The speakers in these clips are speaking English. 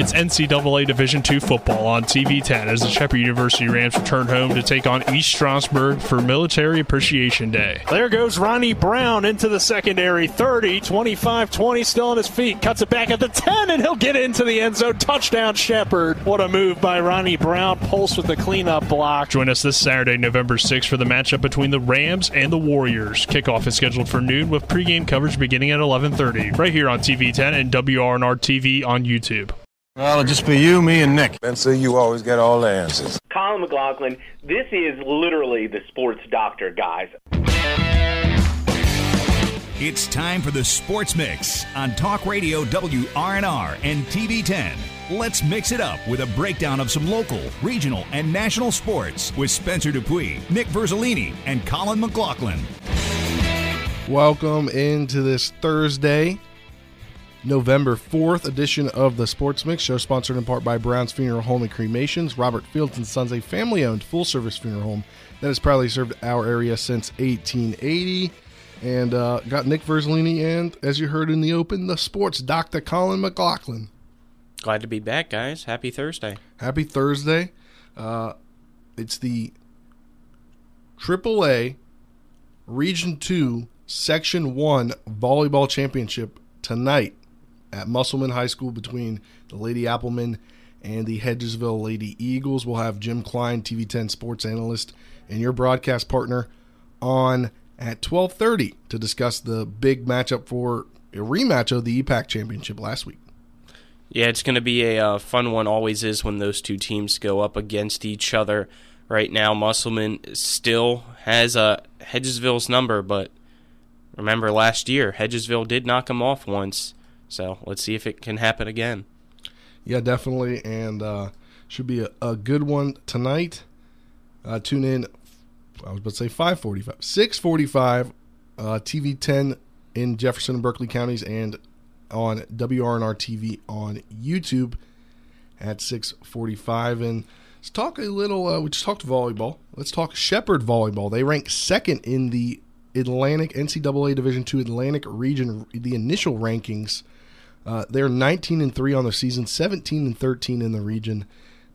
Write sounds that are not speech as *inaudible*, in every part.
It's NCAA Division II football on TV10 as the Shepherd University Rams return home to take on East Stroudsburg for Military Appreciation Day. There goes Ronnie Brown into the secondary. 30, 25, 20, still on his feet. Cuts it back at the 10, and he'll get into the end zone. Touchdown, Shepherd. What a move by Ronnie Brown. Pulse with the cleanup block. Join us this Saturday, November 6th, for the matchup between the Rams and the Warriors. Kickoff is scheduled for noon with pregame coverage beginning at 11:30, right here on TV10 and WRNR TV on YouTube. Well, it'll just be you, me, and Nick. And so you always get all the answers. Colin McLaughlin, this is literally the sports doctor, guys. It's time for the Sports Mix on Talk Radio WRNR and TV10. Let's mix it up with a breakdown of some local, regional, and national sports with Spencer Dupuis, Nick Verzolini, and Colin McLaughlin. Welcome into this Thursday, November 4th edition of the Sports Mix Show, sponsored in part by Brown's Funeral Home and Cremations. Robert Fields and Sons, a family owned full service funeral home that has proudly served our area since 1880. And uh, got Nick Verzolini and, as you heard in the open, the sports doctor Colin McLaughlin. Glad to be back, guys. Happy Thursday. Happy Thursday. Uh, it's the AAA Region 2 Section 1 Volleyball Championship tonight at Musselman High School between the Lady Applemen and the Hedgesville Lady Eagles. We'll have Jim Klein, TV10 sports analyst, and your broadcast partner on at 12:30 to discuss the big matchup for a rematch of the EPAC championship last week. Yeah, it's going to be a uh, fun one. Always is when those two teams go up against each other. Right now, Musselman still has uh, Hedgesville's number, but remember last year Hedgesville did knock them off once. So let's see if it can happen again. Yeah, definitely, and uh, should be a, a, good one tonight. Uh, tune in. I was about to say five forty-five, six forty-five, uh, TV ten in Jefferson and Berkeley counties, and on WRNR TV on YouTube at six forty-five. And let's talk a little. Uh, we just talked volleyball. Let's talk Shepherd volleyball. They rank second in the Atlantic NCAA Division two Atlantic region. The initial rankings uh, they're 19 and three on the season, 17 and 13 in the region.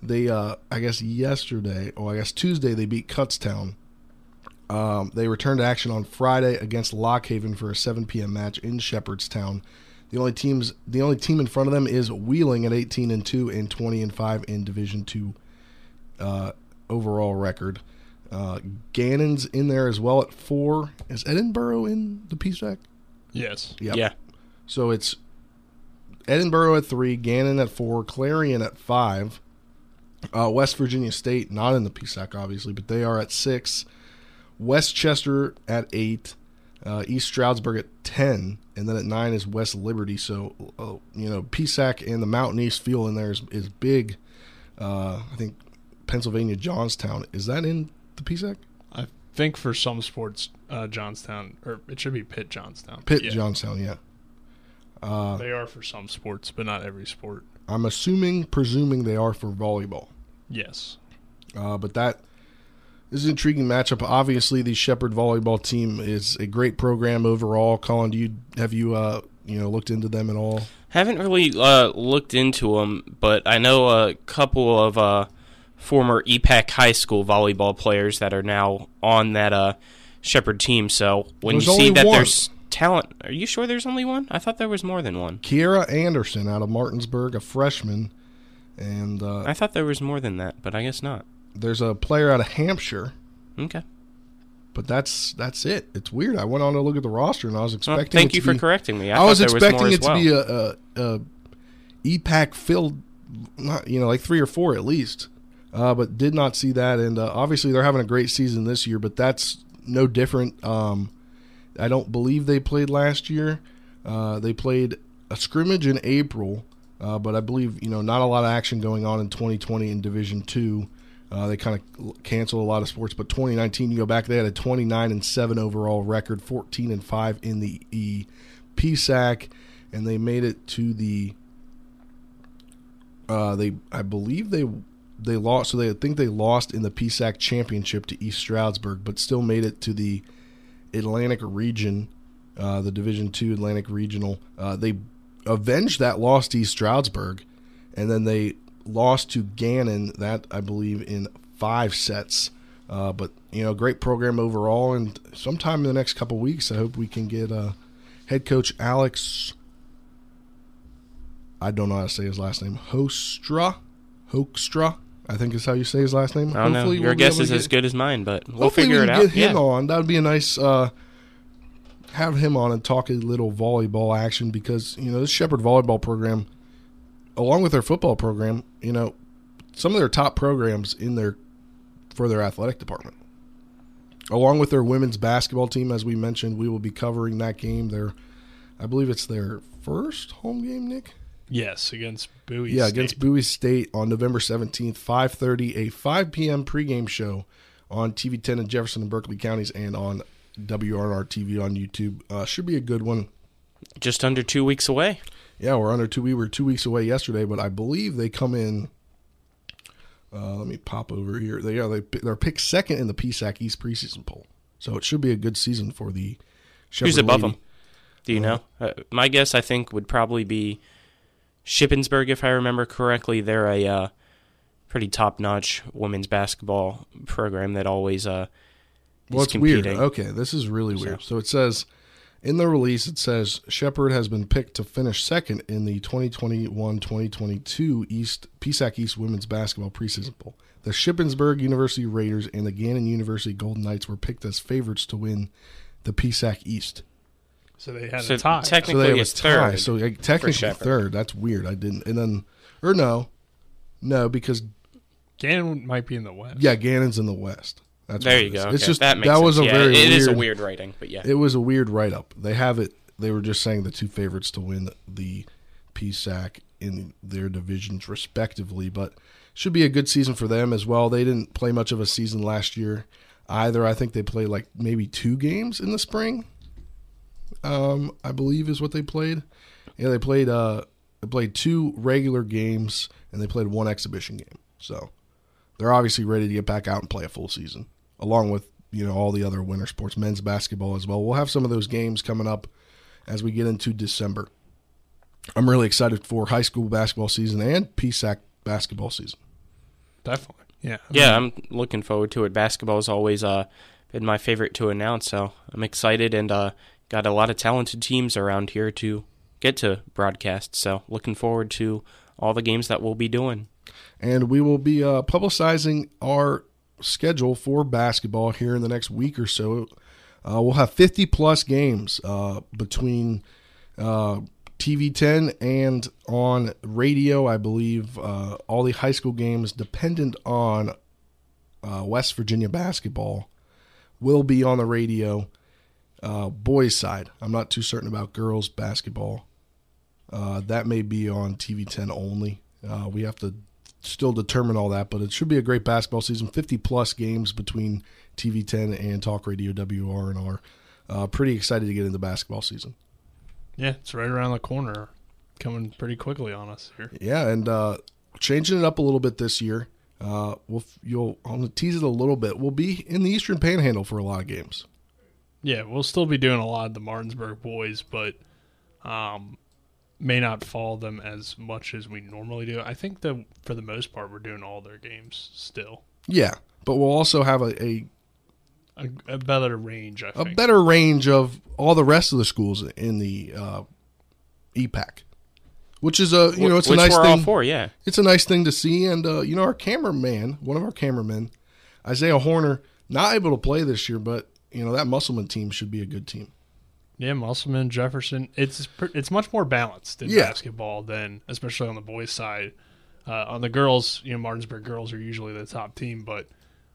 They, uh, I guess, yesterday, or I guess Tuesday, they beat Kutztown. Um, they returned to action on Friday against Lock Haven for a 7 p.m. match in Shepherdstown. The only teams, the only team in front of them is Wheeling at 18 and two and 20 and five in Division two uh, overall record. Uh, Gannon's in there as well at four. Is Edinboro in the PSAC? Yes. Yep. Yeah. So it's Edinboro at three, Gannon at four, Clarion at five, uh, West Virginia State not in the PSAC obviously, but they are at six, West Chester at eight, uh, East Stroudsburg at ten, and then at nine is West Liberty. So uh, you know PSAC and the Mountain East feel in there is, is big. Uh, I think Pennsylvania Johnstown is that in the PSAC? I think for some sports, uh, Johnstown or it should be Pitt Johnstown. Pitt Yeah. Johnstown, yeah. Uh, They are for some sports, but not every sport. I'm assuming, presuming they are for volleyball. Yes. Uh, but that is an intriguing matchup. Obviously, the Shepherd volleyball team is a great program overall. Colin, do you have you uh, you know looked into them at all? Haven't really uh, looked into them, but I know a couple of uh, former EPAC high school volleyball players that are now on that uh, Shepherd team. So when There's you see that one. there's talent, are you sure there's only one? I thought there was more than one. Kiera Anderson out of Martinsburg, a freshman, and uh, I thought there was more than that, but I guess not. there's a player out of Hampshire. Okay. But that's that's it. It's weird. I went on to look at the roster and I was Well, expecting. thank it you for be- correcting me. I, I, was expecting was it to as be well. a, a, a EPAC filled, not you know like three or four at least, uh, but did not see that. And uh, obviously they're having a great season this year, but that's no different. Um, I don't believe they played last year. Uh, they played a scrimmage in April, uh, but I believe you know not a lot of action going on in 2020 in Division Two. Uh, they kind of canceled a lot of sports, but 2019, you go back, they had a 29 and seven overall record, 14 and five in the E PSAC, and they made it to the. Uh, they, I believe they they lost, so they I think they lost in the PSAC championship to East Stroudsburg, but still made it to the Atlantic region, uh, the Division Two Atlantic Regional. Uh, they avenged that loss to East Stroudsburg, and then they lost to Gannon. That I believe in five sets. Uh, but you know, great program overall, and sometime in the next couple weeks, I hope we can get uh, head coach Alex. I don't know how to say his last name. Hostra, Hoekstra. I think is how you say his last name. I don't know. Your we'll guess is to as good as mine, but we'll figure we it out. get him yeah. on. That would be a nice. Uh, have him on and talk a little volleyball action because you know this Shepherd volleyball program, along with their football program, you know, some of their top programs in their for their athletic department. Along with their women's basketball team, as we mentioned, we will be covering that game. Their, I believe it's their first home game, Nick. Yes, against Bowie. Yeah, State. against Bowie State on November 17th, 5:30, a 5 p.m. pregame show on TV 10 in Jefferson and Berkeley counties and on WRNR TV on YouTube. Uh, should be a good one. Just under two weeks away. Yeah, we're under two. We were two weeks away yesterday, but I believe they come in. Uh, let me pop over here. They are they they're picked second in the PSAC East preseason poll, so it should be a good season for the. Shepherd Who's above Lady. them? Do you know? Uh, my guess, I think, would probably be Shippensburg, if I remember correctly. They're a uh, pretty top-notch women's basketball program that always uh, Well, it's weird. Okay, this is really weird. So it says in the release, it says Shepherd has been picked to finish second in the 2021-2022 East PSAC East Women's Basketball Preseason Bowl. The Shippensburg University Raiders and the Gannon University Golden Knights were picked as favorites to win the PSAC East. So they had So a tie. So technically, they have a it's tie. third. So like, technically third. That's weird. I didn't. And then, or no, no, because Gannon might be in the West. yeah, Gannon's in the West. That's there you it go. Okay. It's just that makes that sense. was a yeah, very it weird, is a weird writing, but yeah. It was a weird write up. They have it. They were just saying the two favorites to win the PSAC in their divisions respectively, but should be a good season for them as well. They didn't play much of a season last year either. I think they played like maybe two games in the spring. Um, I believe is what they played. Yeah, they played. Uh, they played two regular games and they played one exhibition game. So they're obviously ready to get back out and play a full season, along with you know all the other winter sports, men's basketball as well. We'll have some of those games coming up as we get into December. I'm really excited for high school basketball season and PSAC basketball season. definitely. Yeah. I Yeah, I'm looking forward to it. Basketball has always uh, been my favorite to announce, so I'm excited and uh, got a lot of talented teams around here to get to broadcast. So looking forward to all the games that we'll be doing. and we will be uh, publicizing our schedule for basketball here in the next week or so. Uh, we'll have 50 plus games uh, between uh, TV 10 and on radio. I believe uh, all the high school games dependent on uh, West Virginia basketball will be on the radio. Uh, boys side, I'm not too certain about girls basketball. Uh, that may be on TV 10 only. Uh, we have to still determine all that, but it should be a great basketball season. 50 plus games between TV 10 and Talk Radio WRNR. Uh, pretty excited to get into basketball season. yeah, it's right around the corner, coming pretty quickly on us here. Yeah, and uh, changing it up a little bit this year. Uh, we'll you'll gonna tease it a little bit. We'll be in the Eastern Panhandle for a lot of games. Yeah, we'll still be doing a lot of the Martinsburg boys, but um, may not follow them as much as we normally do. I think that for the most part, we're doing all their games still. Yeah, but we'll also have a, a, A, a better range, I a think. better range of all the rest of the schools in the uh, EPAC, which is a you know it's Which a nice we're thing. all for, yeah. it's a nice thing to see. And uh, you know, our cameraman, one of our cameramen, Isaiah Horner, not able to play this year, but you know that Musselman team should be a good team. Yeah, Musselman, Jefferson. It's it's much more balanced in Yeah. basketball than, especially on the boys' side. Uh, on the girls, you know, Martinsburg girls are usually the top team, but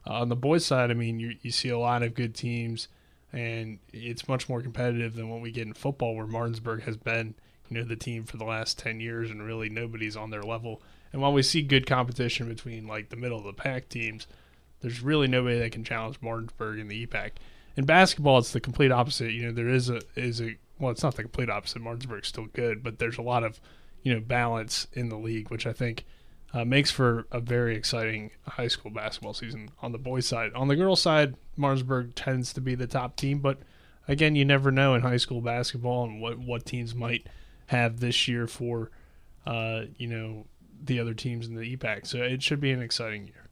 uh, on the boys' side, I mean, you you see a lot of good teams, and it's much more competitive than what we get in football, where Martinsburg has been, you know, the team for the last ten years, and really nobody's on their level. And while we see good competition between like the middle of the pack teams, there's really nobody that can challenge Martinsburg in the EPAC. In basketball, it's the complete opposite. You know, there is a is a well, it's not the complete opposite. Martinsburg's still good, but there's a lot of you know balance in the league, which I think uh, makes for a very exciting high school basketball season on the boys' side. On the girls' side, Martinsburg tends to be the top team, but again, you never know in high school basketball and what what teams might have this year for uh, you know the other teams in the EPAC. So it should be an exciting year.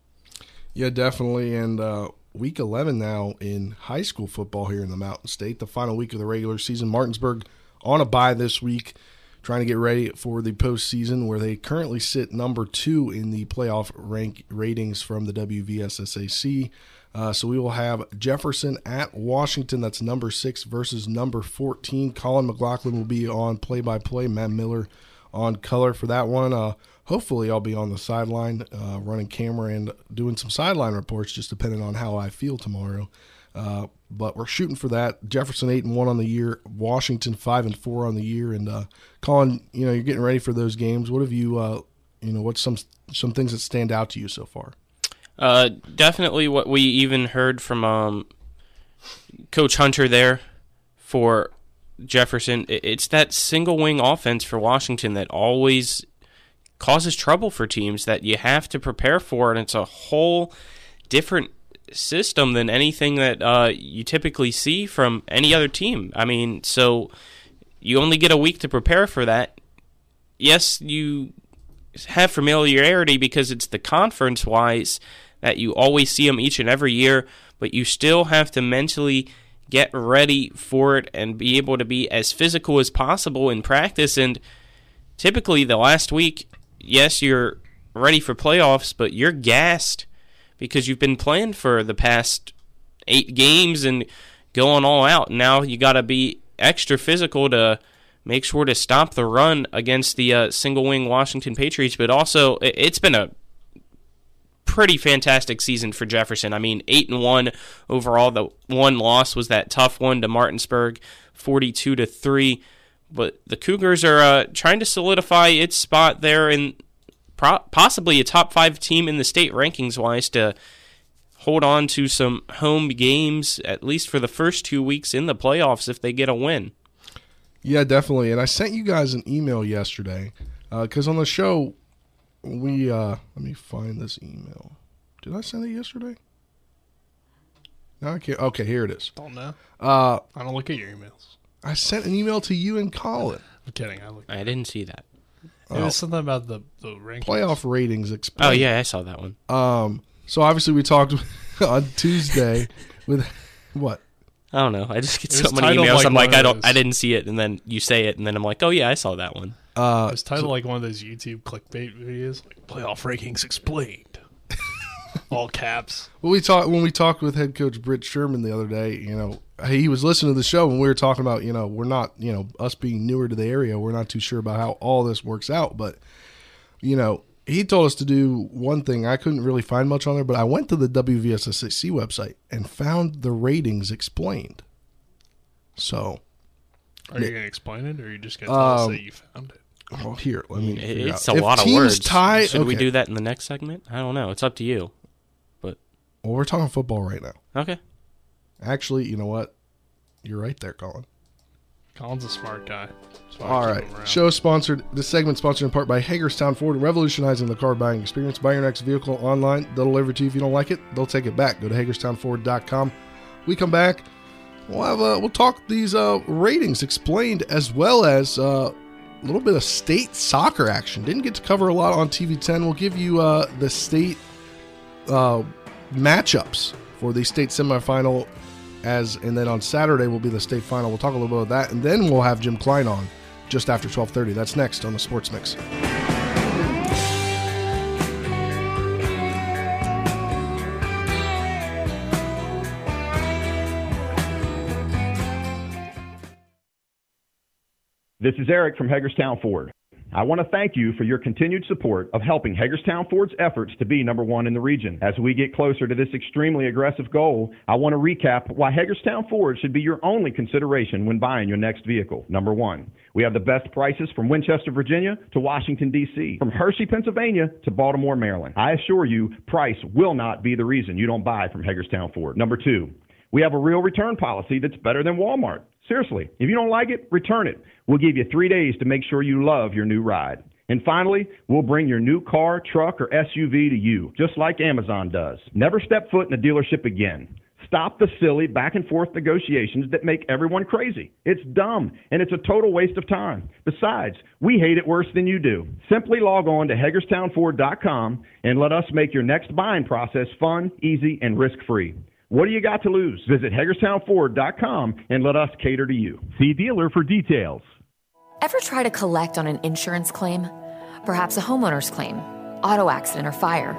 Yeah, definitely. And uh, week 11 now in high school football here in the Mountain State, the final week of the regular season. Martinsburg on a bye this week, trying to get ready for the postseason, where they currently sit number two in the playoff rank ratings from the WVSSAC. Uh, so we will have Jefferson at Washington. That's number six versus number 14. Colin McLaughlin will be on play by play. Matt Miller on color for that one. Uh, hopefully, I'll be on the sideline uh, running camera and doing some sideline reports, just depending on how I feel tomorrow. Uh, but we're shooting for that. Jefferson eight and one on the year. Washington five and four on the year. And uh, Colin, you know, you're getting ready for those games. What have you, uh, you know, what's some some things that stand out to you so far? Uh, definitely what we even heard from um, Coach Hunter there for Jefferson. It's that single wing offense for Washington that always causes trouble for teams that you have to prepare for, and it's a whole different system than anything that uh, you typically see from any other team. I mean, so you only get a week to prepare for that. Yes, you have familiarity because it's the conference wise that you always see them each and every year, but you still have to mentally get ready for it and be able to be as physical as possible in practice. And typically, the last week, yes, you're ready for playoffs, but you're gassed because you've been playing for the past eight games and going all out. Now you got to be extra physical to make sure to stop the run against the uh, single wing Washington Patriots. But also, it's been a pretty fantastic season for Jefferson. I mean, eight and one overall. The one loss was that tough one to Martinsburg, forty-two to three. But the Cougars are uh, trying to solidify its spot there in pro- possibly a top five team in the state rankings wise to hold on to some home games at least for the first two weeks in the playoffs if they get a win. Yeah, definitely. And I sent you guys an email yesterday because uh, on the show we uh let me find this email. Did I send it yesterday? No, I can't. Okay, here it is. Don't know. Uh, I don't look at your emails. I sent an email to you and Colin. I'm kidding. I look. I didn't see that. It was something about the the rankings. Playoff ratings. Explained. Oh yeah, I saw that one. Um. So obviously we talked *laughs* on Tuesday with what? I don't know. I just get It so was many titled emails. like I'm like, one I of don't, I those- didn't see it, and then you say it, and then I'm like, oh yeah, I saw that one. Uh, It was titled like one of those YouTube clickbait videos, like playoff rankings explained. All caps. Well, we talked when we talked with head coach Britt Sherman the other day. You know, he was listening to the show and we were talking about you know we're not you know us being newer to the area, we're not too sure about how all this works out. But you know, he told us to do one thing. I couldn't really find much on there, but I went to the WVSSC website and found the ratings explained. So Are you going to explain it, or are you just going to tell us Um, that you found it? oh, here, let me. It's out. a If lot of teams words. Tie, Should we do that in the next segment? I don't know. It's up to you. Well, we're talking football right now. Okay. Actually, you know what? You're right there, Colin. Colin's a smart guy. That's why I All keep right. him around. Show sponsored. This segment sponsored in part by Hagerstown Ford, revolutionizing the car buying experience. Buy your next vehicle online. They'll deliver it to you. If you don't like it, they'll take it back. Go to HagerstownFord.com. We come back. We'll have uh, we'll talk these uh, ratings explained as well as uh, a little bit of state soccer action. Didn't get to cover a lot on TV 10. We'll give you uh, the state uh, matchups for the state semifinal as and then on Saturday will be the state final. We'll talk a little bit about that, and then we'll have Jim Klein on just after twelve thirty. That's next on the Sports Mix. This is Eric from Hagerstown Ford. I want to thank you for your continued support of helping Hagerstown Ford's efforts to be number one in the region. As we get closer to this extremely aggressive goal, I want to recap why Hagerstown Ford should be your only consideration when buying your next vehicle. Number one, we have the best prices from Winchester, Virginia to Washington, D.C., from Hershey, Pennsylvania to Baltimore, Maryland. I assure you, price will not be the reason you don't buy from Hagerstown Ford. Number two, we have a real return policy that's better than Walmart. Seriously, if you don't like it, return it. We'll give you three days to make sure you love your new ride. And finally, we'll bring your new car, truck, or SUV to you, just like Amazon does. Never step foot in a dealership again. Stop the silly back and forth negotiations that make everyone crazy. It's dumb and it's a total waste of time. Besides, we hate it worse than you do. Simply log on to HagerstownFord.com and let us make your next buying process fun, easy, and risk free. What do you got to lose? Visit HagerstownFord.com and let us cater to you. See dealer for details. Ever try to collect on an insurance claim? Perhaps a homeowner's claim, auto accident, or fire?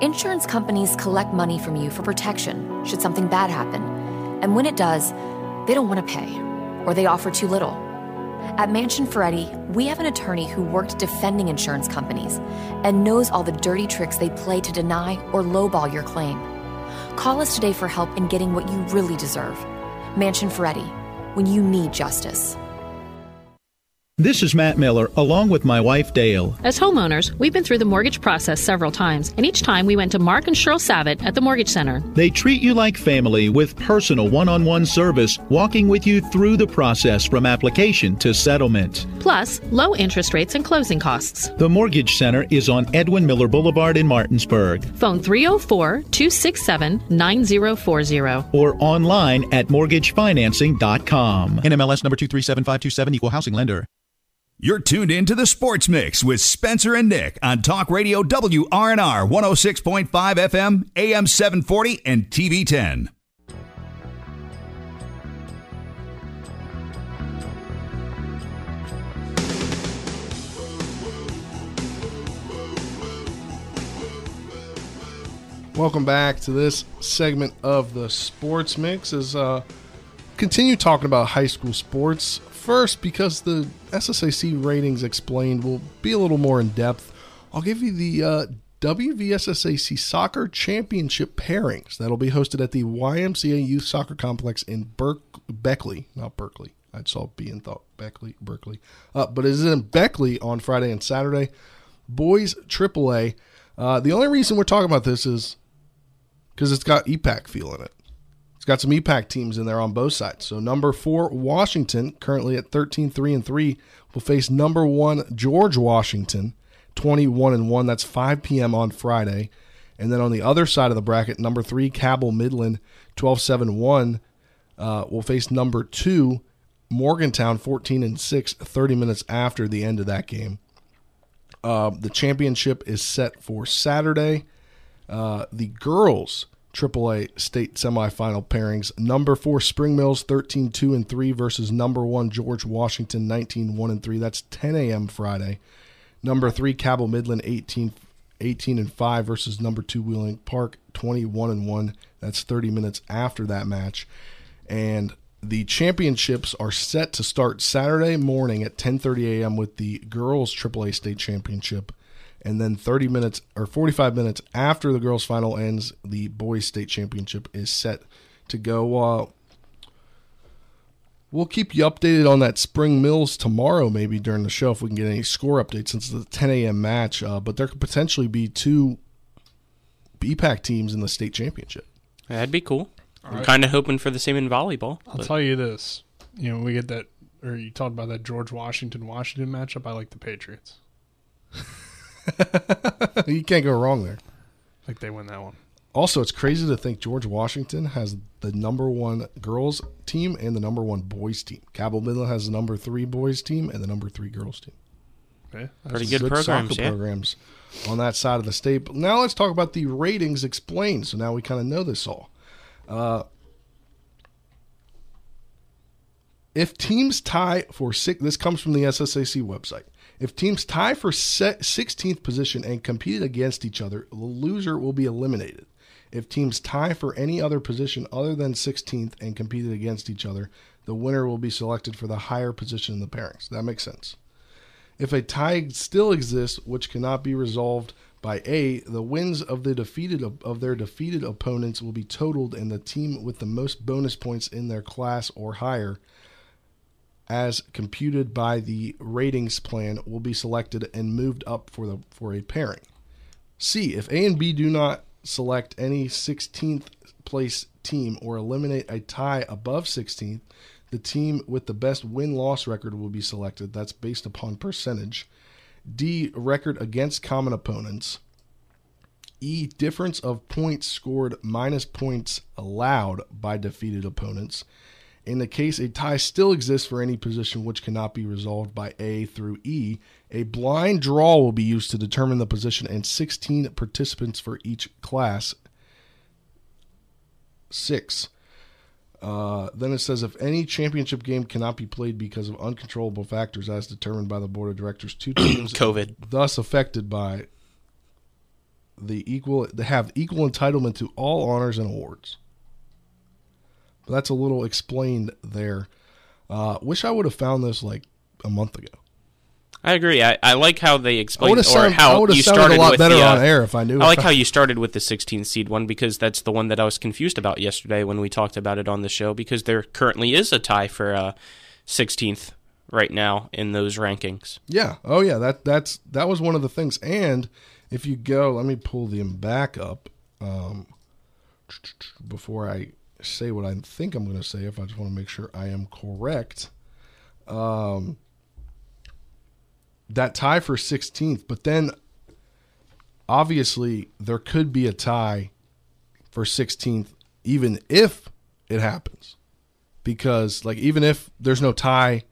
Insurance companies collect money from you for protection should something bad happen. And when it does, they don't want to pay, or they offer too little. At Mansion Ferretti, we have an attorney who worked defending insurance companies and knows all the dirty tricks they play to deny or lowball your claim. Call us today for help in getting what you really deserve. Mansion Ferretti, when you need justice. This is Matt Miller, along with my wife Dale. As homeowners, we've been through the mortgage process several times, and each time we went to Mark and Cheryl Savitt at the Mortgage Center. They treat you like family with personal one on one service, walking with you through the process from application to settlement. Plus, low interest rates and closing costs. The Mortgage Center is on Edwin Miller Boulevard in Martinsburg. Phone 304 267 9040 or online at mortgagefinancing.com. NMLS number 237527, equal housing lender. You're tuned in to the Sports Mix with Spencer and Nick on Talk Radio WRNR 106.5 FM, AM 740, and TV 10. Welcome back to this segment of the Sports Mix. As uh, continue talking about high school sports first, because the SSAC ratings explained will be a little more in depth. I'll give you the uh, WVSSAC Soccer Championship pairings that'll be hosted at the YMCA Youth Soccer Complex in Berk- Beckley, not Berkeley. I saw B and thought Beckley, Berkeley, uh, but it is in Beckley on Friday and Saturday. Boys AAA. Uh, the only reason we're talking about this is because it's got EPAC feel in it. Got some EPAC teams in there on both sides. So number four, Washington, currently at 13 3 and 3, will face number one, George Washington, 21 and 1. That's 5 p.m. on Friday. And then on the other side of the bracket, number three, Cabell Midland, 12 7 1, uh, will face number two, Morgantown, 14 and 6, 30 minutes after the end of that game. Uh, the championship is set for Saturday. Uh, the girls AAA state semifinal pairings. Number four Spring Mills 13 2 and 3 versus number one George Washington 19 1 and 3. That's 10 a.m. Friday. Number three Cabell Midland 18 18 and 5 versus number two Wheeling Park 21 and 1. That's 30 minutes after that match. And the championships are set to start Saturday morning at 10:30 a.m. with the girls AAA state championship and then 30 minutes or 45 minutes after the girls final ends the boys state championship is set to go uh, we'll keep you updated on that spring mills tomorrow maybe during the show if we can get any score updates since it's a 10 a.m match uh, but there could potentially be two EPAC teams in the state championship That'd be cool. All I'm right. kind of hoping for the same in volleyball. I'll but- tell you this. You know, we get that, or you talked about that George Washington Washington matchup. I like the Patriots. *laughs* *laughs* you can't go wrong there I think they win that one. also it's crazy to think george washington has the number one girls team and the number one boys team cabell midland has the number three boys team and the number three girls team Okay. Pretty good programs, soccer yeah. programs on that side of the state. But now let's talk about the ratings explained. So now we kind of know this all. Uh, if teams tie for six, this comes from the SSAC website. If teams tie for 16th position and compete against each other, the loser will be eliminated. If teams tie for any other position other than 16th and competed against each other, the winner will be selected for the higher position in the pairings. That makes sense. If a tie still exists, which cannot be resolved by A, the wins of the defeated of their defeated opponents will be totaled, and the team with the most bonus points in their class or higher, as computed by the ratings plan, will be selected and moved up for the for a pairing. C, if A and B do not select any 16th place team or eliminate a tie above 16th, the team with the best win loss record will be selected. That's based upon percentage. D, record against common opponents. E. Difference of points scored minus points allowed by defeated opponents. In the case a tie still exists for any position which cannot be resolved by A through E, a blind draw will be used to determine the position and 16 participants for each class. Six. Uh, then it says if any championship game cannot be played because of uncontrollable factors as determined by the board of directors, two *clears throat* teams COVID. thus affected by the equal they have equal entitlement to all honors and awards. But that's a little explained there. Uh, wish I would have found this like a month ago. I agree. I, I like how they explained or sound- how you sounded a lot with better the, uh, on air if I knew I like I- *laughs* how you started with the 16th seed one because that's the one that I was confused about yesterday when we talked about it on the show because there currently is a tie for uh, 16th right now in those rankings. Yeah. Oh yeah. That that's that was one of the things. And if you go, let me pull them back up um, *tsk* before I say what I think I'm going to say. If I just want to make sure I am correct, um, that tie for 16th. But then, obviously, there could be a tie for 16th, even if it happens because like even if there's no tie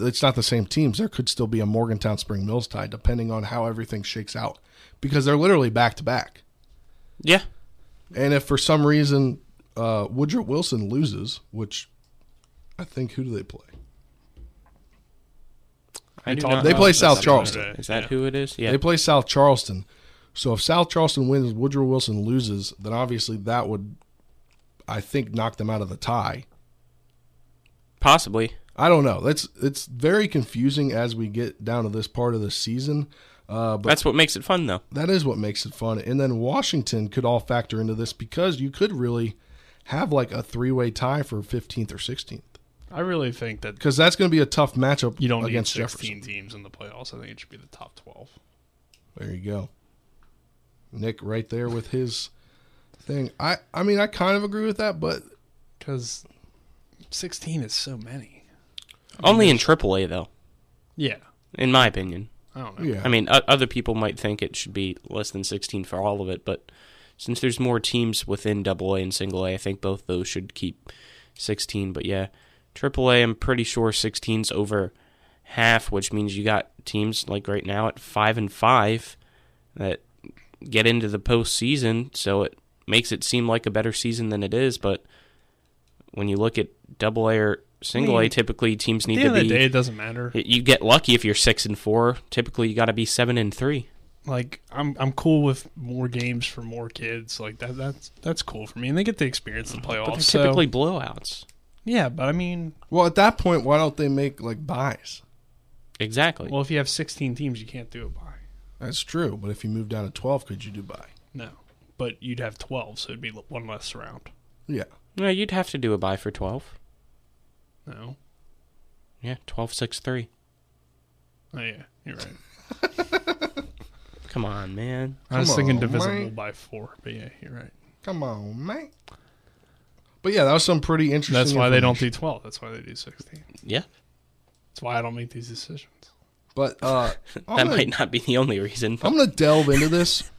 it's not the same teams there could still be a morgantown spring mills tie depending on how everything shakes out because they're literally back to back Yeah. and if for some reason uh, woodrow wilson loses which i think who do they play I do they know play if south that's- charleston Is that who it is? Yeah. they play south charleston so if south charleston wins woodrow wilson loses then obviously that would i think knock them out of the tie Possibly. I don't know. That's it's very confusing as we get down to this part of the season. Uh, but That's what makes it fun, though. that is what makes it fun. And then Washington could all factor into this because you could really have like a three way tie for 15th or 16th I really think that because that's going to be a tough matchup you don't against need 16 Jefferson. teams in the playoffs. I think it should be the top 12. There you go. Nick right there with his thing. I I mean I kind of agree with that, but Because 16 is so many. Only in AAA, though, Yeah. in my opinion. I don't know. yeah. I mean, o- other people might think it should be less than 16 for all of it, but since there's more teams within Double A and Single A, I think both those should keep 16. But yeah, Triple A, I'm pretty sure 16's over half, which means you got teams like right now at five and five that get into the postseason. So it makes it seem like a better season than it is. But when you look at Double A or Single A, mean, typically teams need to be. the day, it doesn't matter. You get lucky if you're six and four. Typically, you got to be seven and three. Like I'm I'm cool with more games for more kids. Like that that's that's cool for me, and they get to experience the But playoffs. they're so- typically blowouts. yeah, but I mean, well at that point why don't they make like buys? Exactly. well, if you have 16 teams, you can't do a bye. That's true, but if you move down to 12, could you do buy? No, but you'd have 12, so it'd be one less round. Yeah. no, you'd have to do a buy for twelve. No, Yeah, 12, 6, 3. oh yeah, you're right. *laughs* Come on, man. I was Come thinking on, divisible man. by four, but yeah, you're right. Come on, man. But yeah, that was some pretty interesting. That's why they don't do 12. That's why they do 16. Yeah, That's why I don't make these decisions. But uh, *laughs* that gonna- might not be the only reason. I'm going to delve into this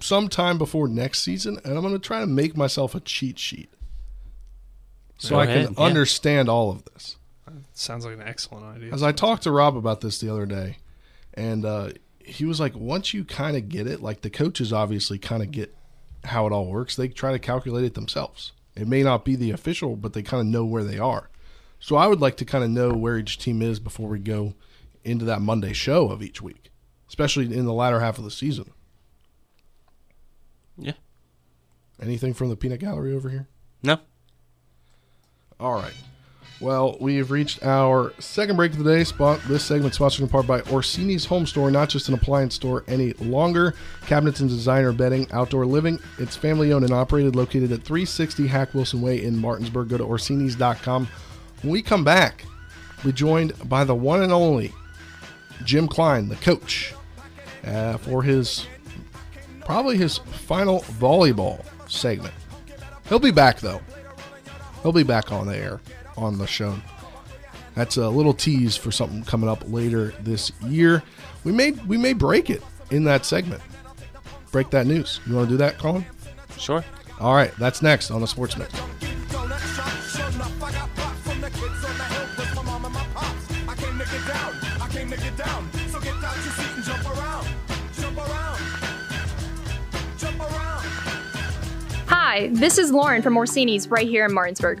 sometime before next season, and I'm going to try to make myself a cheat sheet so Go I ahead, can yeah. understand all of this. Sounds like an excellent idea. As I talked to Rob about this the other day, and uh, he was like, once you kind of get it, like the coaches obviously kind of get how it all works, they try to calculate it themselves. It may not be the official, but they kind of know where they are. So I would like to kind of know where each team is before we go into that Monday show of each week, especially in the latter half of the season. Yeah. Anything from the peanut gallery over here? No. All right. Well, we have reached our second break of the day. Spot this segment sponsored in part by Orsini's Home Store, not just an appliance store any longer. Cabinets and designer bedding, outdoor living. It's family owned and operated, located at 360 Hack Wilson Way in Martinsburg. Go to Orsini's.com. When we come back, we're joined by the one and only Jim Klein, the coach, uh, for his probably his final volleyball segment. He'll be back though. He'll be back on the air on the show. That's a little tease for something coming up later this year. We may we may break it in that segment. break that news. You want to do that, Colin? Sure. All right, that's next on the Sports Mix. Hi, this is Lauren from Orsini's right here in Martinsburg.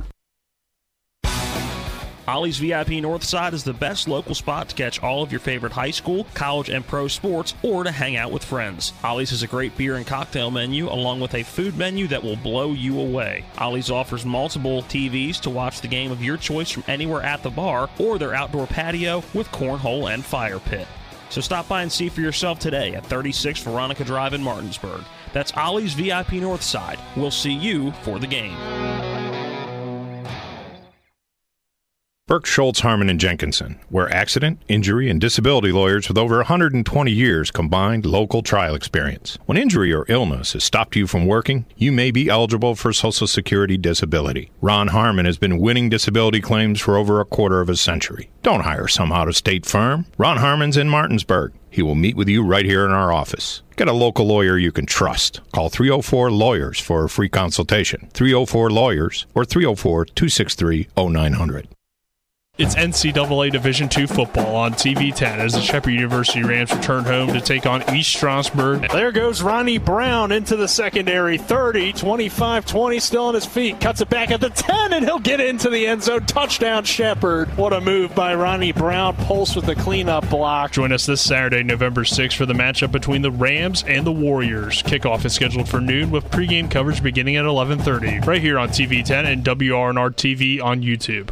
Ollie's VIP Northside is the best local spot to catch all of your favorite high school, college, and pro sports, or to hang out with friends. Ollie's has a great beer and cocktail menu, along with a food menu that will blow you away. Ollie's offers multiple TVs to watch the game of your choice from anywhere at the bar or their outdoor patio with cornhole and fire pit. So stop by and see for yourself today at 36 Veronica Drive in Martinsburg. That's Ollie's VIP Northside. We'll see you for the game. Burke Schultz, Harman, and Jenkinson, where accident, injury, and disability lawyers with over 120 years combined local trial experience. When injury or illness has stopped you from working, you may be eligible for Social Security disability. Ron Harman has been winning disability claims for over a quarter of a century. Don't hire some out of state firm. Ron Harman's in Martinsburg. He will meet with you right here in our office. Get a local lawyer you can trust. Call 304 Lawyers for a free consultation. 304 Lawyers or 304 263 0900. It's NCAA Division II football on TV 10 as the Shepherd University Rams return home to take on East Stroudsburg. There goes Ronnie Brown into the secondary. 30, 25, 20, still on his feet. Cuts it back at the 10, and he'll get into the end zone. Touchdown, Shepherd. What a move by Ronnie Brown. Pulse with the cleanup block. Join us this Saturday, November 6th, for the matchup between the Rams and the Warriors. Kickoff is scheduled for noon with pregame coverage beginning at 11:30, right here on TV 10 and WRNR TV on YouTube.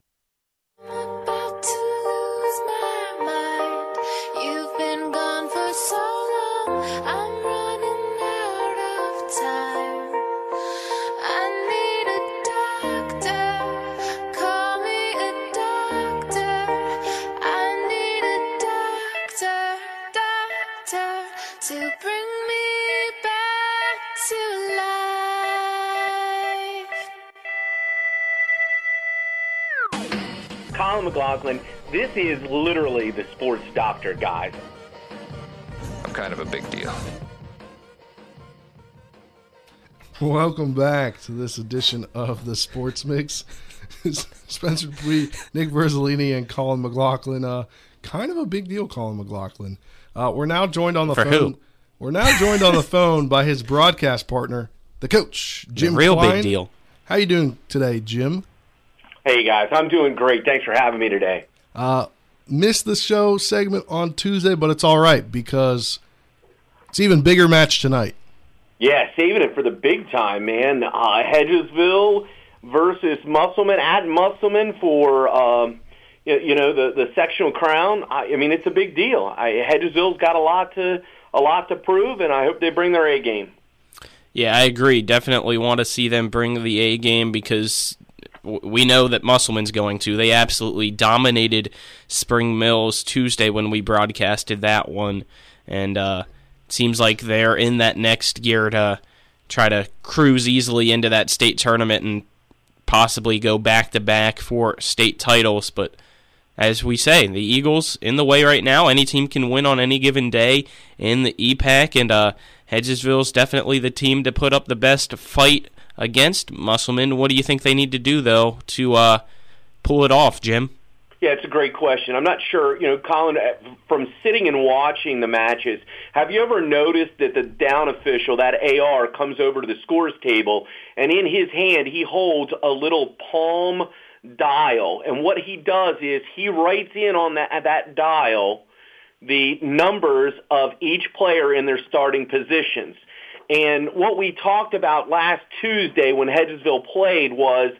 Life. Colin McLaughlin, this is literally the sports doctor, guys. I'm kind of a big deal. Welcome back to this edition of the Sports Mix. *laughs* Spencer Dupuis, Nick Verzolini, and Colin McLaughlin. Uh, kind of a big deal, Colin McLaughlin. Uh, we're now joined on the For phone. who? We're now joined on the phone by his broadcast partner, the coach, Jim. real big deal. How you doing today, Jim? Hey, guys, I'm doing great. Thanks for having me today. Uh, missed the show segment on Tuesday, but it's all right because it's even bigger match tonight. Yeah, saving it for the big time, man. Uh, Hedgesville versus Musselman at Musselman for um, you, you know the the sectional crown. I, I mean, it's a big deal. I, Hedgesville's got a lot to a lot to prove, and I hope they bring their A game. Yeah, I agree. Definitely want to see them bring the A game because w- we know that Musselman's going to. They absolutely dominated Spring Mills Tuesday when we broadcasted that one, and uh, seems like they're in that next gear to try to cruise easily into that state tournament and possibly go back to back for state titles. But as we say, the Eagles in the way right now. Any team can win on any given day in the EPAC, and uh, Hedgesville's definitely the team to put up the best fight against Musselman. What do you think they need to do though to uh, pull it off, Jim? Yeah, it's a great question. I'm not sure, you know, Colin, uh, from sitting and watching the matches, have you ever noticed that the down official, that AR, comes over to the scores table, and in his hand he holds a little palm dial, and what he does is he writes in on that that dial the numbers of each player in their starting positions. And what we talked about last Tuesday when Hedgesville played was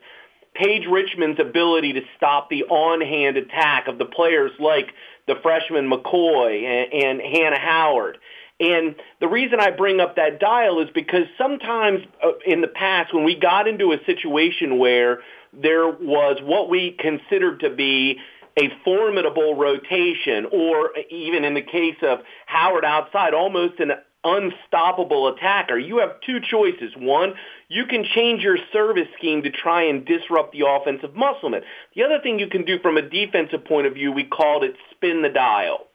Paige Richmond's ability to stop the on-hand attack of the players like the freshman McCoy and, and Hannah Howard. And the reason I bring up that dial is because sometimes uh, in the past when we got into a situation where there was what we considered to be a formidable rotation, or even in the case of Howard outside, almost an unstoppable attacker. You have two choices. One, you can change your service scheme to try and disrupt the offensive Musselman. The other thing you can do from a defensive point of view, we called it spin the dial.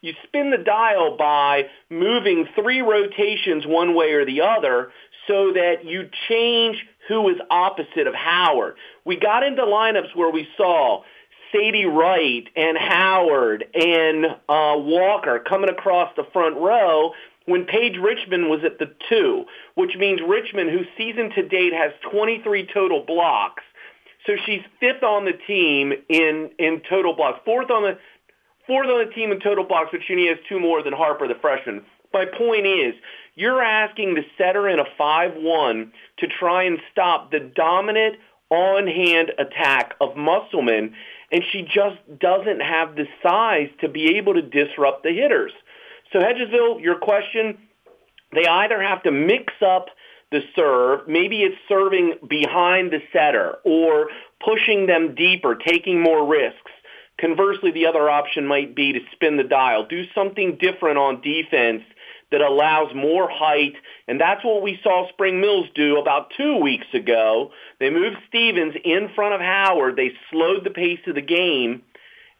You spin the dial by moving three rotations one way or the other so that you change who is opposite of Howard. We got into lineups where we saw Sadie Wright and Howard and uh, Walker coming across the front row when Paige Richmond was at the two, which means Richmond, whose season to date has 23 total blocks, so she's fifth on the team in in total blocks, fourth on the fourth on the team in total blocks, but she only has two more than Harper, the freshman. My point is, you're asking the setter in a 5-1 to try and stop the dominant on-hand attack of Musselman, and she just doesn't have the size to be able to disrupt the hitters. So Hedgesville, your question, they either have to mix up the serve, maybe it's serving behind the setter or pushing them deeper, taking more risks. Conversely, the other option might be to spin the dial, do something different on defense that allows more height, and that's what we saw Spring Mills do about two weeks ago. They moved Stevens in front of Howard. They slowed the pace of the game,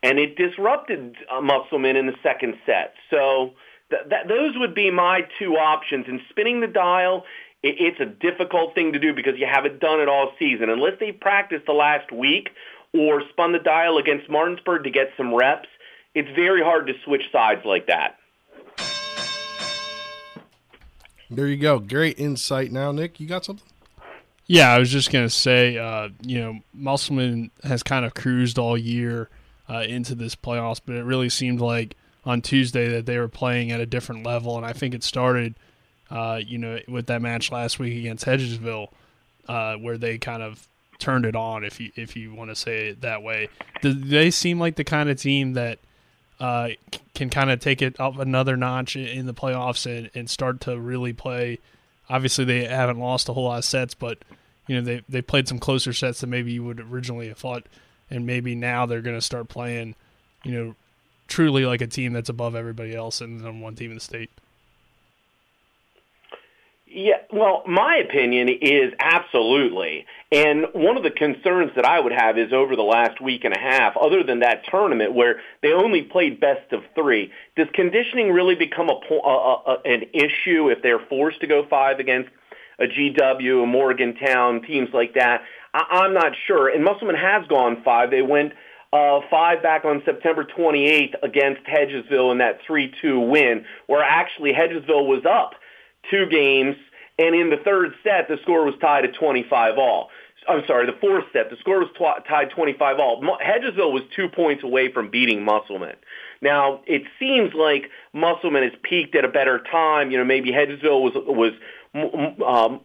and it disrupted uh, Musselman in the second set. So th- that, those would be my two options. And spinning the dial, it, it's a difficult thing to do because you haven't done it all season. Unless they practiced the last week or spun the dial against Martinsburg to get some reps, it's very hard to switch sides like that. There you go. Great insight. Now, Nick, you got something? Yeah, I was just gonna say, uh, you know, Musselman has kind of cruised all year uh, into this playoffs, but it really seemed like on Tuesday that they were playing at a different level, and I think it started, uh, you know, with that match last week against Hedgesville, uh, where they kind of turned it on, if you if you want to say it that way. Do they seem like the kind of team that uh, can kind of take it up another notch in the playoffs and, and start to really play? Obviously, they haven't lost a whole lot of sets, but you know they they played some closer sets than maybe you would originally have thought, and maybe now they're going to start playing, you know, truly like a team that's above everybody else and the number one team in the state. Yeah, well, my opinion is absolutely. And one of the concerns that I would have is over the last week and a half, other than that tournament where they only played best of three, does conditioning really become a, a, a an issue if they're forced to go five against a GW, a Morgantown, teams like that? I, I'm not sure. And Musselman has gone five. They went uh, five back on September 28th against Hedgesville in that 3-2 win, where actually Hedgesville was up two games, and in the third set, the score was tied at 25 all. I'm sorry, the fourth set, the score was tw- tied 25 all. Hedgesville was two points away from beating Musselman. Now, it seems like Musselman has peaked at a better time. You know, maybe Hedgesville was was um,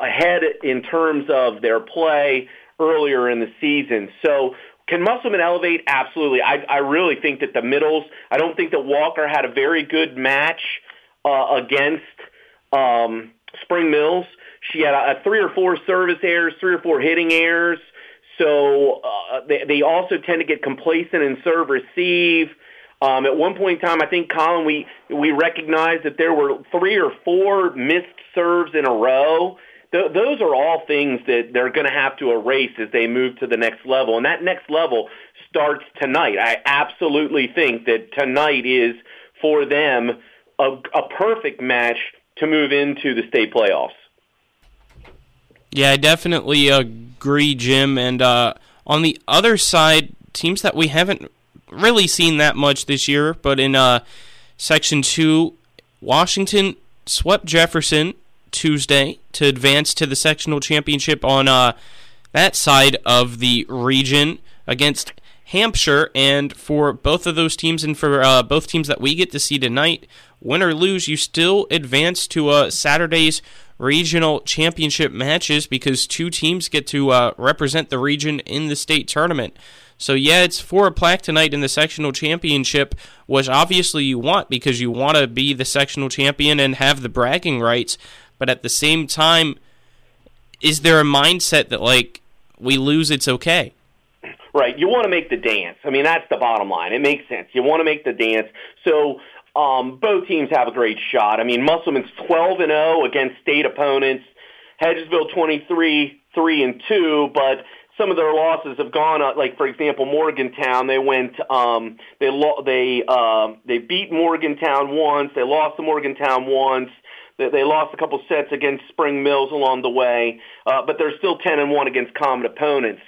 ahead in terms of their play earlier in the season. So can Musselman elevate? Absolutely. I, I really think that the middles, I don't think that Walker had a very good match uh, against um, Spring Mills. She had a, a three or four service errors, three or four hitting errors. So uh, they, they also tend to get complacent in serve receive. Um, at one point in time, I think Colin, we we recognized that there were three or four missed serves in a row. Th- those are all things that they're going to have to erase as they move to the next level, and that next level starts tonight. I absolutely think that tonight is for them a, a perfect match to move into the state playoffs. Yeah, I definitely agree, Jim. And uh, on the other side, teams that we haven't really seen that much this year, but in uh, Section 2, Washington swept Jefferson Tuesday to advance to the sectional championship on uh, that side of the region against Hampshire. And for both of those teams and for uh, both teams that we get to see tonight, win or lose, you still advance to uh, Saturday's regional championship matches because two teams get to uh, represent the region in the state tournament. So yeah, it's for a plaque tonight in the sectional championship, which obviously you want because you want to be the sectional champion and have the bragging rights. But at the same time, is there a mindset that like we lose, it's okay? Right. You want to make the dance. I mean, that's the bottom line. It makes sense. You want to make the dance. So um, both teams have a great shot. I mean, Musselman's 12 and 0 against state opponents. Hedgesville 23 3 and 2, but some of their losses have gone up. Like for example, Morgantown, they went, um, they lo- they uh, they beat Morgantown once, they lost to Morgantown once. They, they lost a couple sets against Spring Mills along the way, uh, but they're still 10 and one against common opponents.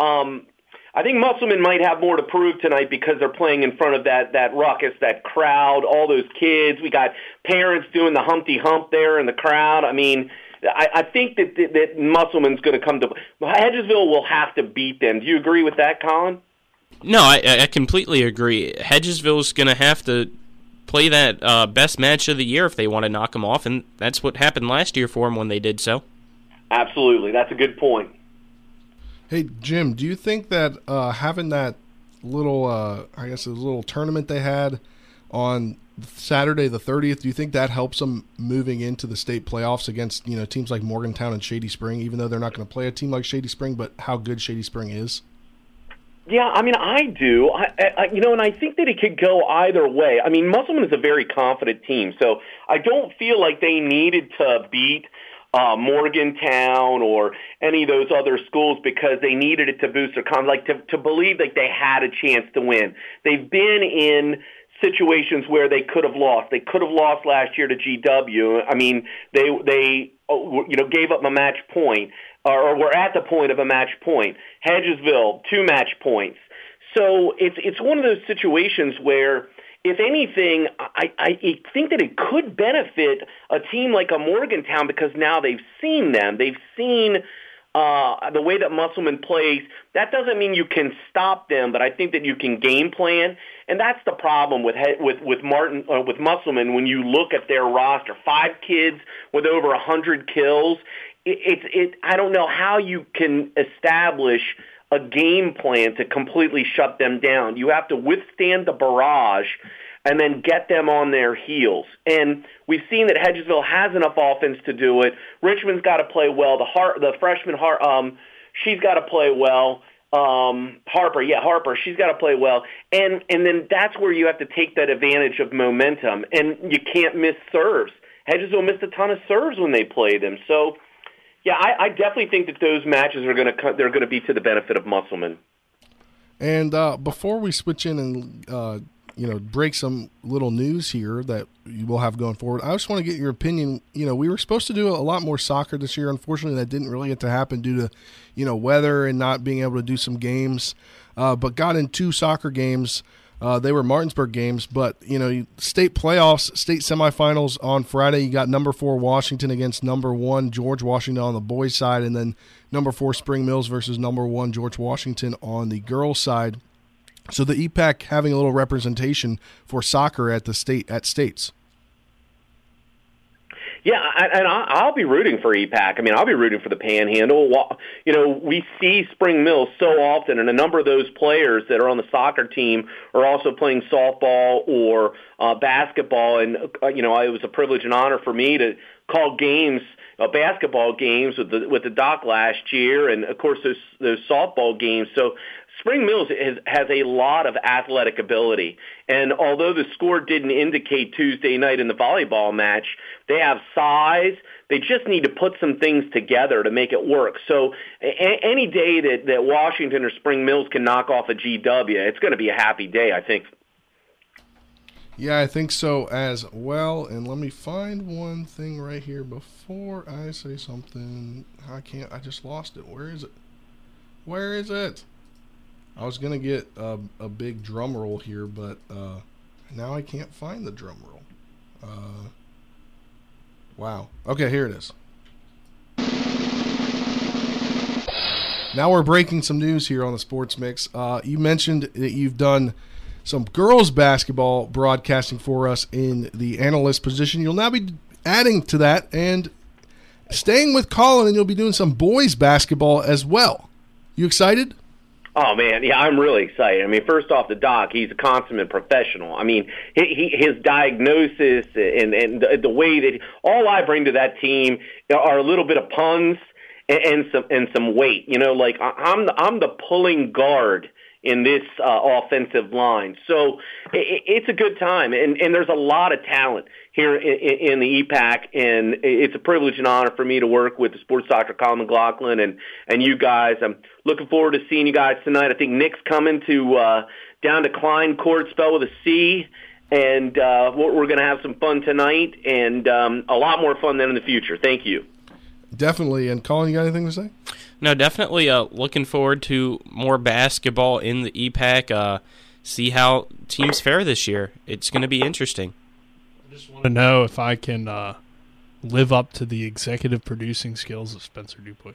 Um, I think Musselman might have more to prove tonight because they're playing in front of that that ruckus, that crowd, all those kids. We got parents doing the Humpty Hump there in the crowd. I mean, I, I think that that, that Musselman's going to come to Hedgesville will have to beat them. Do you agree with that, Colin? No, I, I completely agree. Hedgesville's going to have to play that uh, best match of the year if they want to knock them off, and that's what happened last year for them when they did so. Absolutely, that's a good point. Hey Jim, do you think that uh, having that little, uh, I guess, a little tournament they had on Saturday the thirtieth, do you think that helps them moving into the state playoffs against you know teams like Morgantown and Shady Spring, even though they're not going to play a team like Shady Spring, but how good Shady Spring is? Yeah, I mean, I do. I, I, you know, and I think that it could go either way. I mean, Musselman is a very confident team, so I don't feel like they needed to beat uh, Morgantown or any of those other schools because they needed it to boost their confidence, like to, to believe that they had a chance to win. They've been in situations where they could have lost. They could have lost last year to GW. I mean, they they uh, you know gave up a match point or were at the point of a match point. Hedgesville two match points. So it's it's one of those situations where if anything, I, I think that it could benefit a team like a Morgantown because now they've seen them. They've seen uh, the way that Musselman plays. That doesn't mean you can stop them, but I think that you can game plan. And that's the problem with with with Martin uh, with Musselman when you look at their roster. Five kids with over a hundred kills. It, it, it I don't know how you can establish a game plan to completely shut them down. You have to withstand the barrage and then get them on their heels. And we've seen that Hedgesville has enough offense to do it. Richmond's got to play well. The Har- the freshman Har- um she's got to play well. Um Harper, yeah, Harper, she's got to play well. And and then that's where you have to take that advantage of momentum and you can't miss serves. Hedgesville missed a ton of serves when they played them. So yeah, I, I definitely think that those matches are going to they're going to be to the benefit of Musselman. And uh, before we switch in and uh, you know break some little news here that you will have going forward, I just want to get your opinion. You know, we were supposed to do a lot more soccer this year. Unfortunately, that didn't really get to happen due to you know weather and not being able to do some games. Uh, but got in two soccer games. Uh, they were Martinsburg games, but you know, state playoffs, state semifinals on Friday. You got number four Washington against number one George Washington on the boys' side, and then number four Spring Mills versus number one George Washington on the girls' side. So the EPAC having a little representation for soccer at the state at states. Yeah, and I'll be rooting for EPAC. I mean, I'll be rooting for the Panhandle. You know, we see Spring Mills so often, and a number of those players that are on the soccer team are also playing softball or uh, basketball. And uh, you know, it was a privilege and honor for me to call games, uh, basketball games with the with the Doc last year, and of course those those softball games. So Spring Mills has, a lot of athletic ability. And although the score didn't indicate Tuesday night in the volleyball match, they have size. They just need to put some things together to make it work. So a- any day that, that Washington or Spring Mills can knock off a GW, it's going to be a happy day, I think. Yeah, I think so as well. And let me find one thing right here before I say something. I can't, I just lost it. Where is it? Where is it? I was gonna get a, a big drum roll here, but uh, now I can't find the drum roll. Uh, wow. Okay, here it is. Now we're breaking some news here on the Sports Mix. Uh, you mentioned that you've done some girls basketball broadcasting for us in the analyst position. You'll now be adding to that and staying with Colin, and you'll be doing some boys basketball as well. You excited? Oh man, yeah, I'm really excited. I mean, first off, the doc, he's a consummate professional. I mean, he, he, his diagnosis and and the, the way that all I bring to that team are a little bit of puns and, and some and some weight. You know, like I'm the, I'm the pulling guard in this uh, offensive line. So it, it's a good time, and and there's a lot of talent here in, in the EPAC, and it's a privilege and honor for me to work with the sports doctor Colin McLaughlin and and you guys. I'm looking forward to seeing you guys tonight. I think Nick's coming to uh, down to Klein Court, spell with a C. And uh, we're, we're going to have some fun tonight, and um, a lot more fun than in the future. Thank you. Definitely. And Colin, you got anything to say? No, definitely uh, looking forward to more basketball in the EPAC. Uh, see how teams fare this year. It's going to be interesting. Want to know if I can uh, live up to the executive producing skills of Spencer Dupuy.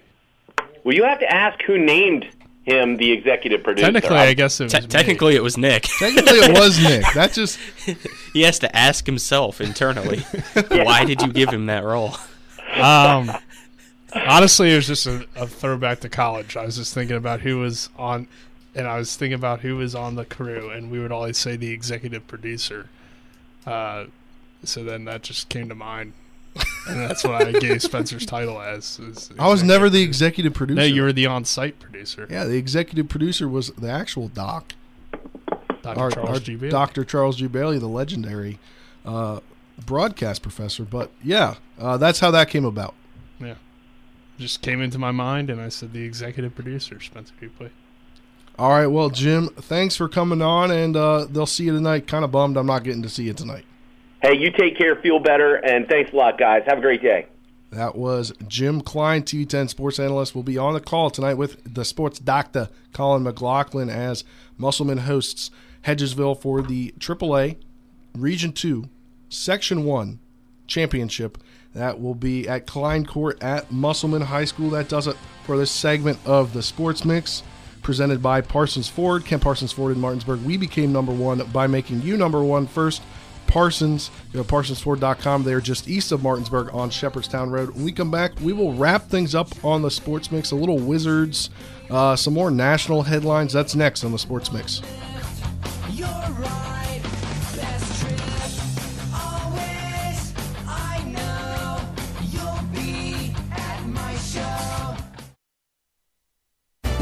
Well, you have to ask who named him the executive producer. Technically, I guess it was Te- me. technically, it was Nick. Technically, it was *laughs* Nick. That just he has to ask himself internally. *laughs* Why did you give him that role? Um, honestly, it was just a, a throwback to college. I was just thinking about who was on, and I was thinking about who was on the crew, and we would always say the executive producer. Uh, so then that just came to mind, and that's what I gave Spencer's title as. is *laughs* I was never the executive producer. No, you were the on-site producer. Yeah, the executive producer was the actual doc. Dr. Our- Charles our G. Bailey. Dr. Charles G. Bailey, the legendary uh, broadcast professor. But yeah, uh, that's how that came about. Yeah, just came into my mind, and I said the executive producer, Spencer Dupuy. All right, well, Jim, thanks for coming on, and uh, they'll see you tonight. Kind of bummed I'm not getting to see you tonight. Hey, you take care, feel better, and thanks a lot, guys. Have a great day. That was Jim Klein, TV10 sports analyst, will be on the call tonight with the sports doctor Colin McLaughlin as Musselman hosts Hedgesville for the AAA Region 2 Section 1 championship. That will be at Klein Court at Musselman High School. That does it for this segment of the Sports Mix presented by Parsons Ford. Ken Parsons Ford in Martinsburg. We became number one by making you number one first. Parsons, go to parsonsford.com. They're just east of Martinsburg on Shepherdstown Road. When we come back, we will wrap things up on the Sports Mix. A little Wizards, uh, some more national headlines. That's next on the Sports Mix.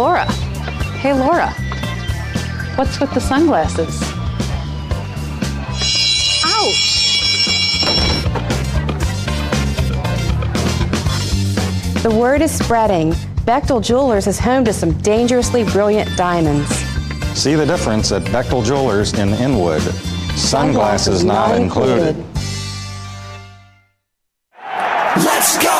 Laura. Hey, Laura. What's with the sunglasses? Ouch! The word is spreading. Bechtel Jewelers is home to some dangerously brilliant diamonds. See the difference at Bechtel Jewelers in Inwood. Sunglasses not included. Let's go!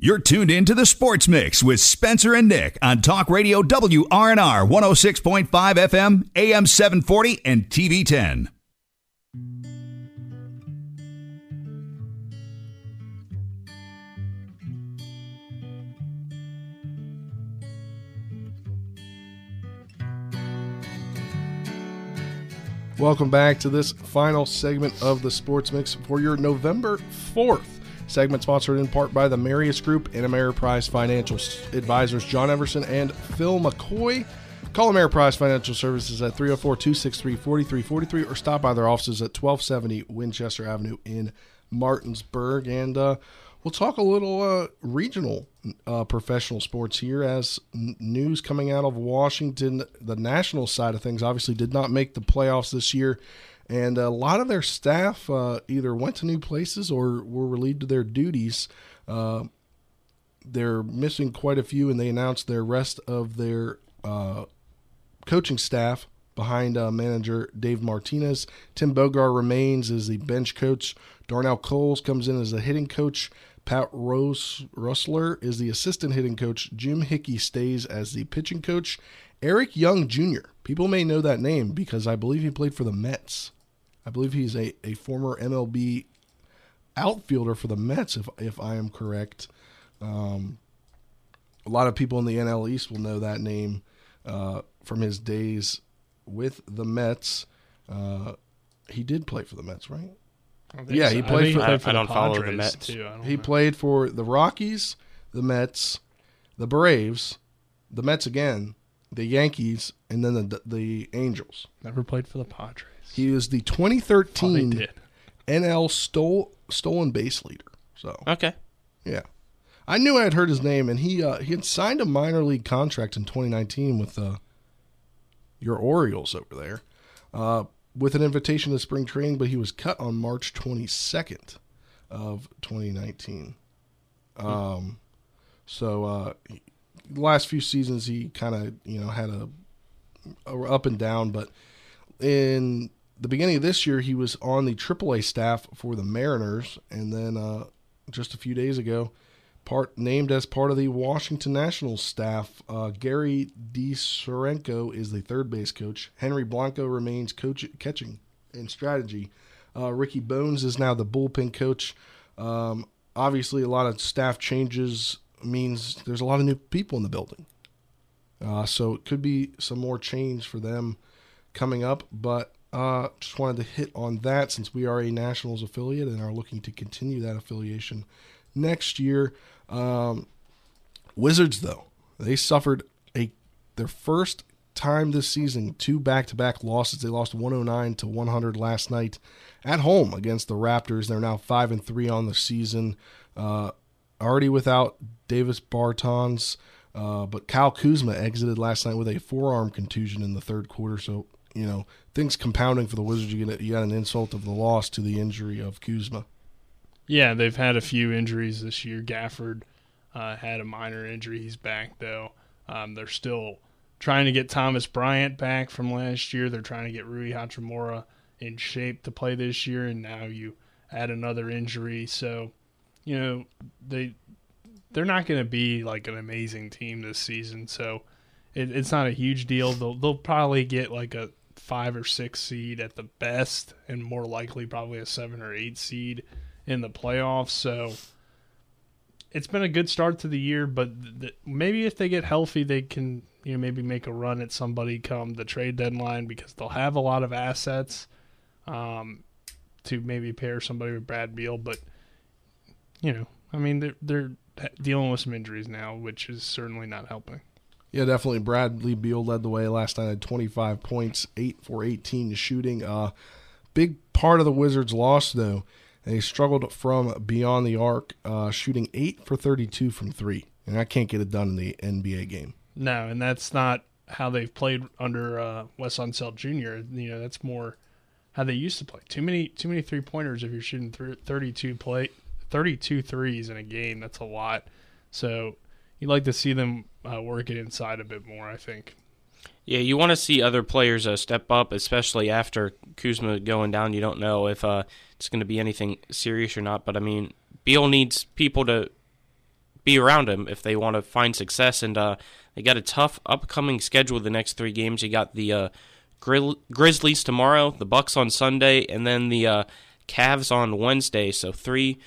You're tuned in to the Sports Mix with Spencer and Nick on Talk Radio WRNR 106.5 FM, AM 740, and TV 10. Welcome back to this final segment of the Sports Mix for your November 4th segment, sponsored in part by the Marius Group and Ameriprise Financial Advisors John Everson and Phil McCoy. Call Ameriprise Financial Services at 304 263 4343 or stop by their offices at 1270 Winchester Avenue in Martinsburg. And uh, we'll talk a little uh, regional uh, professional sports here as n- news coming out of Washington. The national side of things obviously did not make the playoffs this year. And a lot of their staff uh, either went to new places or were relieved of their duties. Uh, they're missing quite a few, and they announced their rest of their uh, coaching staff behind uh, manager Dave Martinez. Tim Bogar remains as the bench coach. Darnell Coles comes in as the hitting coach. Pat Roessler is the assistant hitting coach. Jim Hickey stays as the pitching coach. Eric Young Jr. People may know that name because I believe he played for the Mets. I believe he's a, a former MLB outfielder for the Mets, if if I am correct. Um, a lot of people in the NL East will know that name uh, from his days with the Mets. Uh, he did play for the Mets, right? Yeah, so. he I played for. he played for I the don't follow the Mets. too. I don't He know. played for the Rockies, the Mets, the Braves, the Mets again, the Yankees, and then the the Angels. Never played for the Padres. He was the Oh, 2013 they did. NL stole, stolen base leader. So Okay. yeah, I knew I had heard his name, and he uh, he had signed a minor league contract in 2019 with uh, your Orioles over there, uh, with an invitation to spring training, but he was cut on March 22nd of 2019. Um, so uh, last few seasons he kind of you know had a, a up and down, but in the beginning of this year he was on the AAA staff for the Mariners, and then uh, just a few days ago, part named as part of the Washington Nationals staff. Uh, Gary DiSarcina is the third base coach. Henry Blanco remains coach catching and strategy. Uh, Ricky Bones is now the bullpen coach. Um, obviously, a lot of staff changes means there's a lot of new people in the building. Uh, so it could be some more change for them coming up, but uh, just wanted to hit on that since we are a Nationals affiliate and are looking to continue that affiliation next year. Um, Wizards, though, they suffered a their first time this season two back-to-back losses. They lost 109 to 100 last night at home against the Raptors. They're now five and three on the season. Uh, already without Davis Bertans, uh, but Kyle Kuzma exited last night with a forearm contusion in the third quarter. So you know things compounding for the Wizards. You get you got an insult of the loss to the injury of Kuzma. Yeah, they've had a few injuries this year. Gafford uh, had a minor injury. He's back though. Um, they're still trying to get Thomas Bryant back from last year. They're trying to get Rui Hachimura in shape to play this year, and now you add another injury. So, you know, they they're not going to be like an amazing team this season. So, it, it's not a huge deal. They'll they'll probably get like a five or six seed at the best, and more likely probably a seven or eight seed in the playoffs. So it's been a good start to the year, but th- maybe if they get healthy, they can you know maybe make a run at somebody come the trade deadline because they'll have a lot of assets um, to maybe pair somebody with Brad Beal. But you know, I mean, they're they're dealing with some injuries now, which is certainly not helping. Yeah, definitely. Bradley Beal led the way last night at 25 points, 8 for 18 shooting. Uh, big part of the Wizards' loss, though, they struggled from beyond the arc, uh, shooting 8 for 32 from 3. And I can't get it done in the NBA game. No, and that's not how they've played under uh, Wes Unseld Jr. You know, that's more how they used to play. Too many, too many three pointers. If you're shooting th- 32 play, 32 threes in a game, that's a lot. So you'd like to see them uh, work it inside a bit more. I think. Yeah, you want to see other players uh, step up, especially after Kuzma going down. You don't know if uh, it's going to be anything serious or not. But I mean, Beal needs people to be around him if they want to find success. And uh, they got a tough upcoming schedule. The next three games, you got the uh, Gri- Grizzlies tomorrow, the Bucks on Sunday, and then the uh, Cavs on Wednesday. So three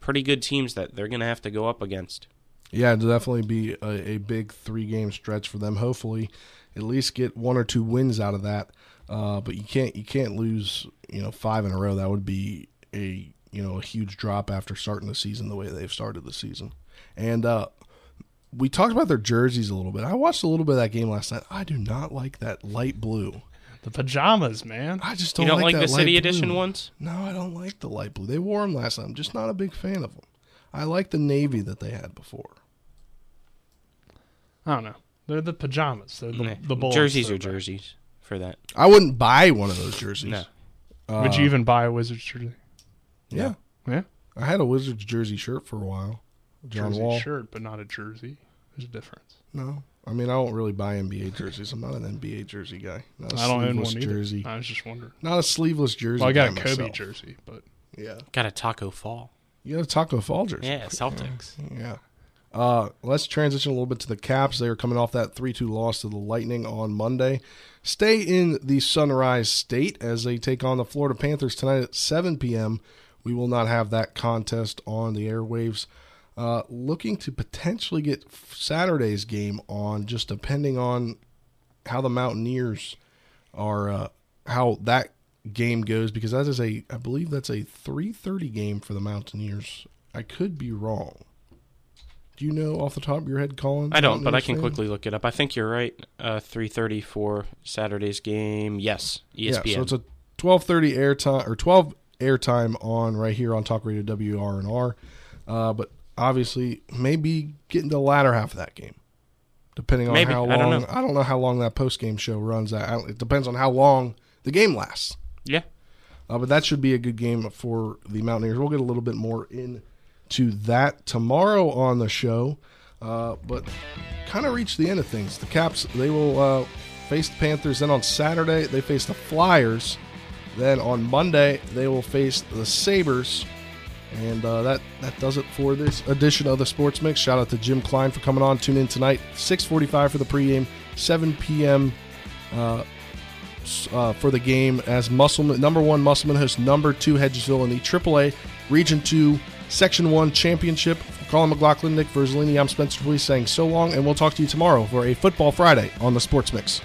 pretty good teams that they're going to have to go up against. Yeah, it'll definitely be a, a big three game stretch for them. Hopefully, at least get one or two wins out of that. Uh, but you can't you can't lose you know five in a row. That would be a you know a huge drop after starting the season the way they've started the season. And uh, we talked about their jerseys a little bit. I watched a little bit of that game last night. I do not like that light blue. The pajamas, man. I just don't, You don't like that the light City blue. Edition ones? No, I don't like the light blue. They wore them last night. I'm just not a big fan of them. I like the navy that they had before. I don't know. They're the pajamas. They're the, Nah, the Bullets. jerseys They're are jerseys for that. I wouldn't buy one of those jerseys. No. Would you Uh, even buy a Wizards jersey? Yeah. Yeah. I had a Wizards jersey shirt for a while. John jersey Wall. shirt, but not a jersey. There's a difference. No. I mean, I don't really buy NBA jerseys. I'm not an NBA jersey guy. Not a I don't own sleeveless one either. jersey. I was just wondering. Not a sleeveless jersey. Well, I got a guy Kobe myself. jersey, but Yeah. Got a Taco Fall. You got a Taco Fall jersey. Yeah, Celtics. Yeah. Uh, let's transition a little bit to the Caps. They are coming off that 3 2 loss to the Lightning on Monday. Stay in the Sunrise State as they take on the Florida Panthers tonight at 7 p.m. We will not have that contest on the airwaves. Uh, looking to potentially get Saturday's game on, just depending on how the Mountaineers are, uh, how that game goes, because that is a, I believe that's a 3:30 game for the Mountaineers. I could be wrong. Do you know off the top of your head, Colin? I don't, but I can quickly look it up. I think you're right. Uh, 3:30 for Saturday's game. Yes, ESPN. Yeah, so it's a 12:30 airtime or 12 airtime on right here on Talk Radio WRNR. Uh, but obviously, maybe getting the latter half of that game, depending on Maybe. how I long. don't. I don't know how long that post game show runs. I, I- it depends on how long the game lasts. Yeah. Uh, but that should be a good game for the Mountaineers. We'll get a little bit more into that tomorrow on the show. Uh, but kind of reached the end of things. The Caps, they will uh, face the Panthers. Then on Saturday, they face the Flyers. Then on Monday, they will face the Sabres. And uh, that, that does it for this edition of the Sports Mix. Shout out to Jim Klein for coming on. Tune in tonight, 645 for the pregame, 7 p.m. Uh, uh, for the game as Musselman number one Musselman hosts number two Hedgesville in the AAA Region Two Section One Championship. For Colin McLaughlin, Nick Verzolini, I'm Spencer Dupuy saying so long, and we'll talk to you tomorrow for a Football Friday on the Sports Mix.